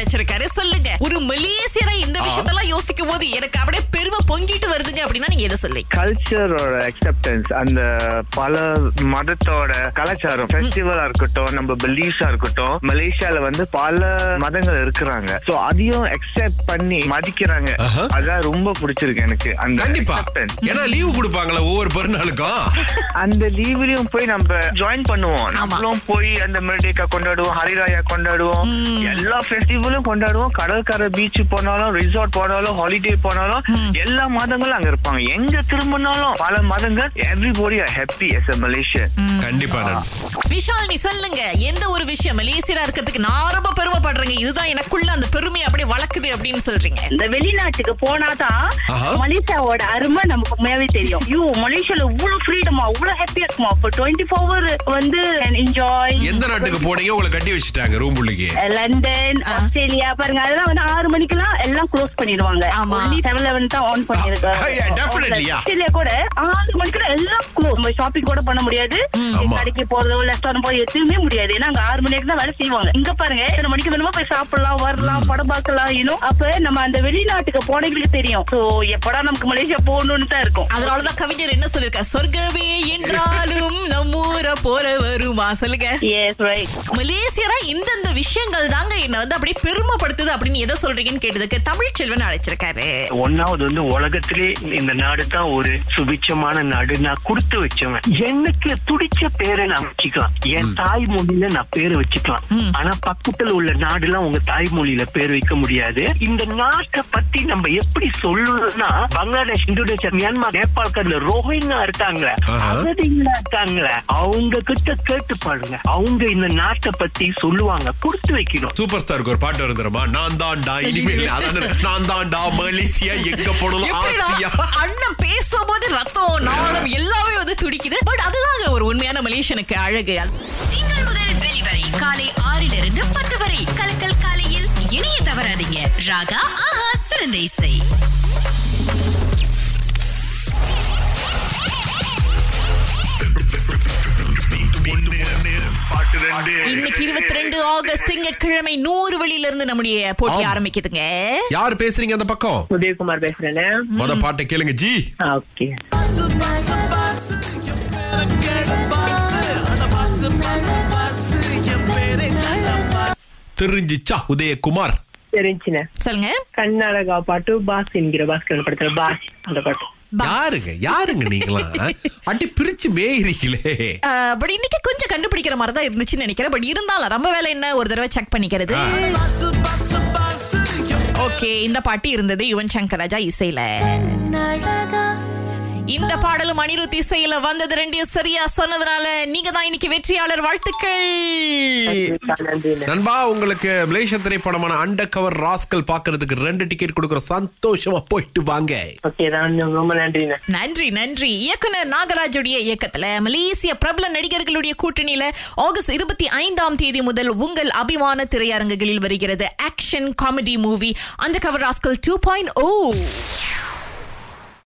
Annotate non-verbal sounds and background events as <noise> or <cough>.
அழைச்சிருக்காரு. சொல்லுங்க. ஒரு மலேசியரை இந்த விஷயத்தெல்லாம் யோசிக்கும் போது எனக்கு அப்படியே பெருமை பொங்கிட்டு வருதுங்க அப்படின்னா நீங்க எதை சொல்லி? கல்ச்சரோட அக்செப்டன்ஸ் அந்த பல மதத்தோட கலாச்சாரம் ஃபெஸ்டிவலா இருக்கட்டும் நம்ம பிலீஃப்ஸா இருக்கட்டும் மலேசியால வந்து பல மதங்கள் இருக்கிறாங்க. சோ அதையும் அக்செப்ட் பண்ணி மதிக்கிறாங்க. அதான் ரொம்ப பிடிச்சிருக்கு எனக்கு அந்த கண்டிப்பா. ஏன்னா லீவு கொடுப்பாங்களா ஒவ்வொரு பிறநாளுக்கும் அந்த லீவ்லயும் போய் நம்ம ஜாயின் பண்ணுவோம். நம்மளும் போய் அந்த மெர்டேக்கா கொண்டாடுவோம் ஹரிராயா கொண்டாடுவோம். எல்லா ஃபெஸ்டிவலும் கொண்டாடுவோம். கடற்கரை பீச் போனாலும் ரிசார்ட் போனாலும் ஹாலிடே போனாலும் எல்லா மதங்களும் அங்க இருப்பாங்க. எங்க திரும்பினாலும் பல மதங்கள் everybody are happy as a Malaysian கண்டிப்பா விஷால் நீ சொல்லுங்க. எந்த ஒரு விஷயம் மலேசியரா இருக்கிறதுக்கு நான் ரொம்ப பெருமைப்படுறேங்க. இதுதான் எனக்குள்ள அந்த பெருமை அப்படியே வளர்க்குது அப்படின்னு சொல்றீங்க. இந்த வெளிநாட்டுக்கு போனாதான். மலேசியாவோட அருமை நமக்கு உண்மையாவே தெரியும். ஐயோ மலேசியால இவ்வளவு ஃப்ரீடமா இவ்வளவு ஹாப்பியா இருக்குமா? இப்போ டுவெண்ட்டி ஃபோர் வந்து என்ஜாய் எந்த நாட்டுக்கு போனீங்க? உங்களை கட்டி வச்சுட்டாங்க ரூம் உள்ளிக்கு லண்டன் ஆஸ்திரேலியா பாருங்க அதெல்லாம் வந்து ஆறு மணிக்கெல்லாம் எல்லாம் க்ளோஸ் பண்ணிடுவாங்க. செவன் லெவன் தான் ஆன் yeah. ஆஸ்திரேலியா கூட ஆறு மணிக்கெல்லாம் எல்லாம் க்ளோஸ் நம்ம ஷாப்பிங் கூட பண்ண முடியாது. கடைக்கு போறதோ ரெஸ்டாரண்ட் போய் எதுவுமே முடியாது. ஏன்னா அங்க ஆறு மணிக்கு தான் வேலை செய்வாங்க. இங்க பாருங்க எத்தனை மணிக்கு வேணுமோ போய் சாப்பிடலாம் வரலாம் படம் பார்க்கலாம் இன்னும் அப்ப நம்ம அந்த வெளிநாட்டுக்கு போனவங்களுக்கு தெரியும். சோ எப்படா நமக்கு மலேசியா போகணும்னு தான் இருக்கும். அதனாலதான் கவிஞர் என்ன சொல்லிருக்கார் சொர்க்கமே என்றாலும் நம்மூர போல வருமா? சொல்லுங்க. மலேசியரா இந்தந்த விஷயங்கள் தாங்க என்ன வந்து அப்படியே பெருமைப்படுத்துது அப்படின்னு எதை சொல்றீங்கன்னு கேட்டதுக்கு தமிழ் செல்வன் அழைச்சிருக்காரு. ஒன்னாவது வந்து உலகத்திலே இந்த நாடு தான் ஒரு சுபிச்சமான நாடு. நான் கொடுத்து வச்சவன். எனக்கு துடிச்ச பேரை நான் வச்சுக்கலாம். என் தாய்மொழியில நான் பேரை வச்சுக்கலாம். ஆனா பக்கத்துல உள்ள நாடுலாம் உங்க தாய்மொழியில பேர் வைக்க முடியாது. இந்த நாட்டை பத்தி நம்ம எப்படி சொல்லணும்னா Bangladesh Indonesia Myanmar Nepal Rohingya இருக்காங்களே. ஆஹா. அகதிகளா இருக்காங்களே. அவங்க கிட்ட கேட்டு பாருங்க. அவங்க இந்த நாட்டை பத்தி சொல்லுவாங்க. கொடுத்து வைக்கணும். சூப்பர் ஸ்டாருக்கு ஒரு பாட்டு வரும் தெரியுமா நான் தான்டா இனிமேல். <laughs> நான் தான்டா மலேசியா எங்க? ஆசியா. அண்ணன் பேசும்போது ரத்தம் நாளம் எல்லாமே வந்து துடிக்குது. பட் அதுதாங்க ஒரு உண்மையான மலேசியனுக்கு அழகு. திங்கள் முதல் வெளிவரை காலை ஆறிலிருந்து பத்து வரை. கலக்கல் காலையில் இணைய தவறாதீங்க. ராகா ஆஹா சிறந்த இசை. இன்னைக்கு இருபத்தி ரெண்டு ஆகஸ்ட் திங்கட்கிழமை நூறு வெளியில இருந்து நம்முடைய போட்டி. ஆரம்பிக்குதுங்க. யார் பேசுறீங்க அந்த பக்கம்? உதயகுமார் பேசுறேன். மொத பாட்டை கேளுங்க ஜி. ஓகே. தெரிஞ்சிச்சா உதயகுமார்? தெரிஞ்சுனே சொல்லுங்க. கர்நாடகா பாட்டு பாஸ் என்கிற பாஸ்கரன் படத்துல பாஸ் அந்த பாட்டு. யாருங்க? யாருங்க நீங்களாம்? அடி பிரிச்சு மேயிறீங்களே. பட் இன்னைக்கு கொஞ்சம் கண்டுபிடிக்கிற மாதிரி தான் இருந்துச்சுன்னு நினைக்கிறேன். பட் இருந்தாலும் நம்ம வேலை என்ன ஒரு தடவை செக் பண்ணிக்கிறது? ஓகே இந்த பாட்டு இருந்தது யுவன் சங்கர் ராஜா இசையில. இந்த பாடலும் அனிருத் இசையில வந்தது ரெண்டையும் சரியா சொன்னதுனால நீங்க தான் இன்னைக்கு வெற்றியாளர் வாழ்த்துக்கள். நண்பா உங்களுக்கு மலேசிய திரைப்படமான அண்டர் கவர் ராஸ்கல் பாக்குறதுக்கு ரெண்டு டிக்கெட் கொடுக்குற சந்தோஷமா போயிட்டு வாங்க. நன்றி. நன்றி இயக்குனர் நாகராஜுடைய இயக்கத்துல மலேசிய பிரபல நடிகர்களுடைய கூட்டணியில ஆகஸ்ட் இருபத்தி ஐந்தாம் தேதி முதல் உங்கள் அபிமான திரையரங்குகளில் வருகிறது ஆக்ஷன் காமெடி மூவி அந்த கவர் ராஸ்கல் டூ பாயிண்ட் ஓ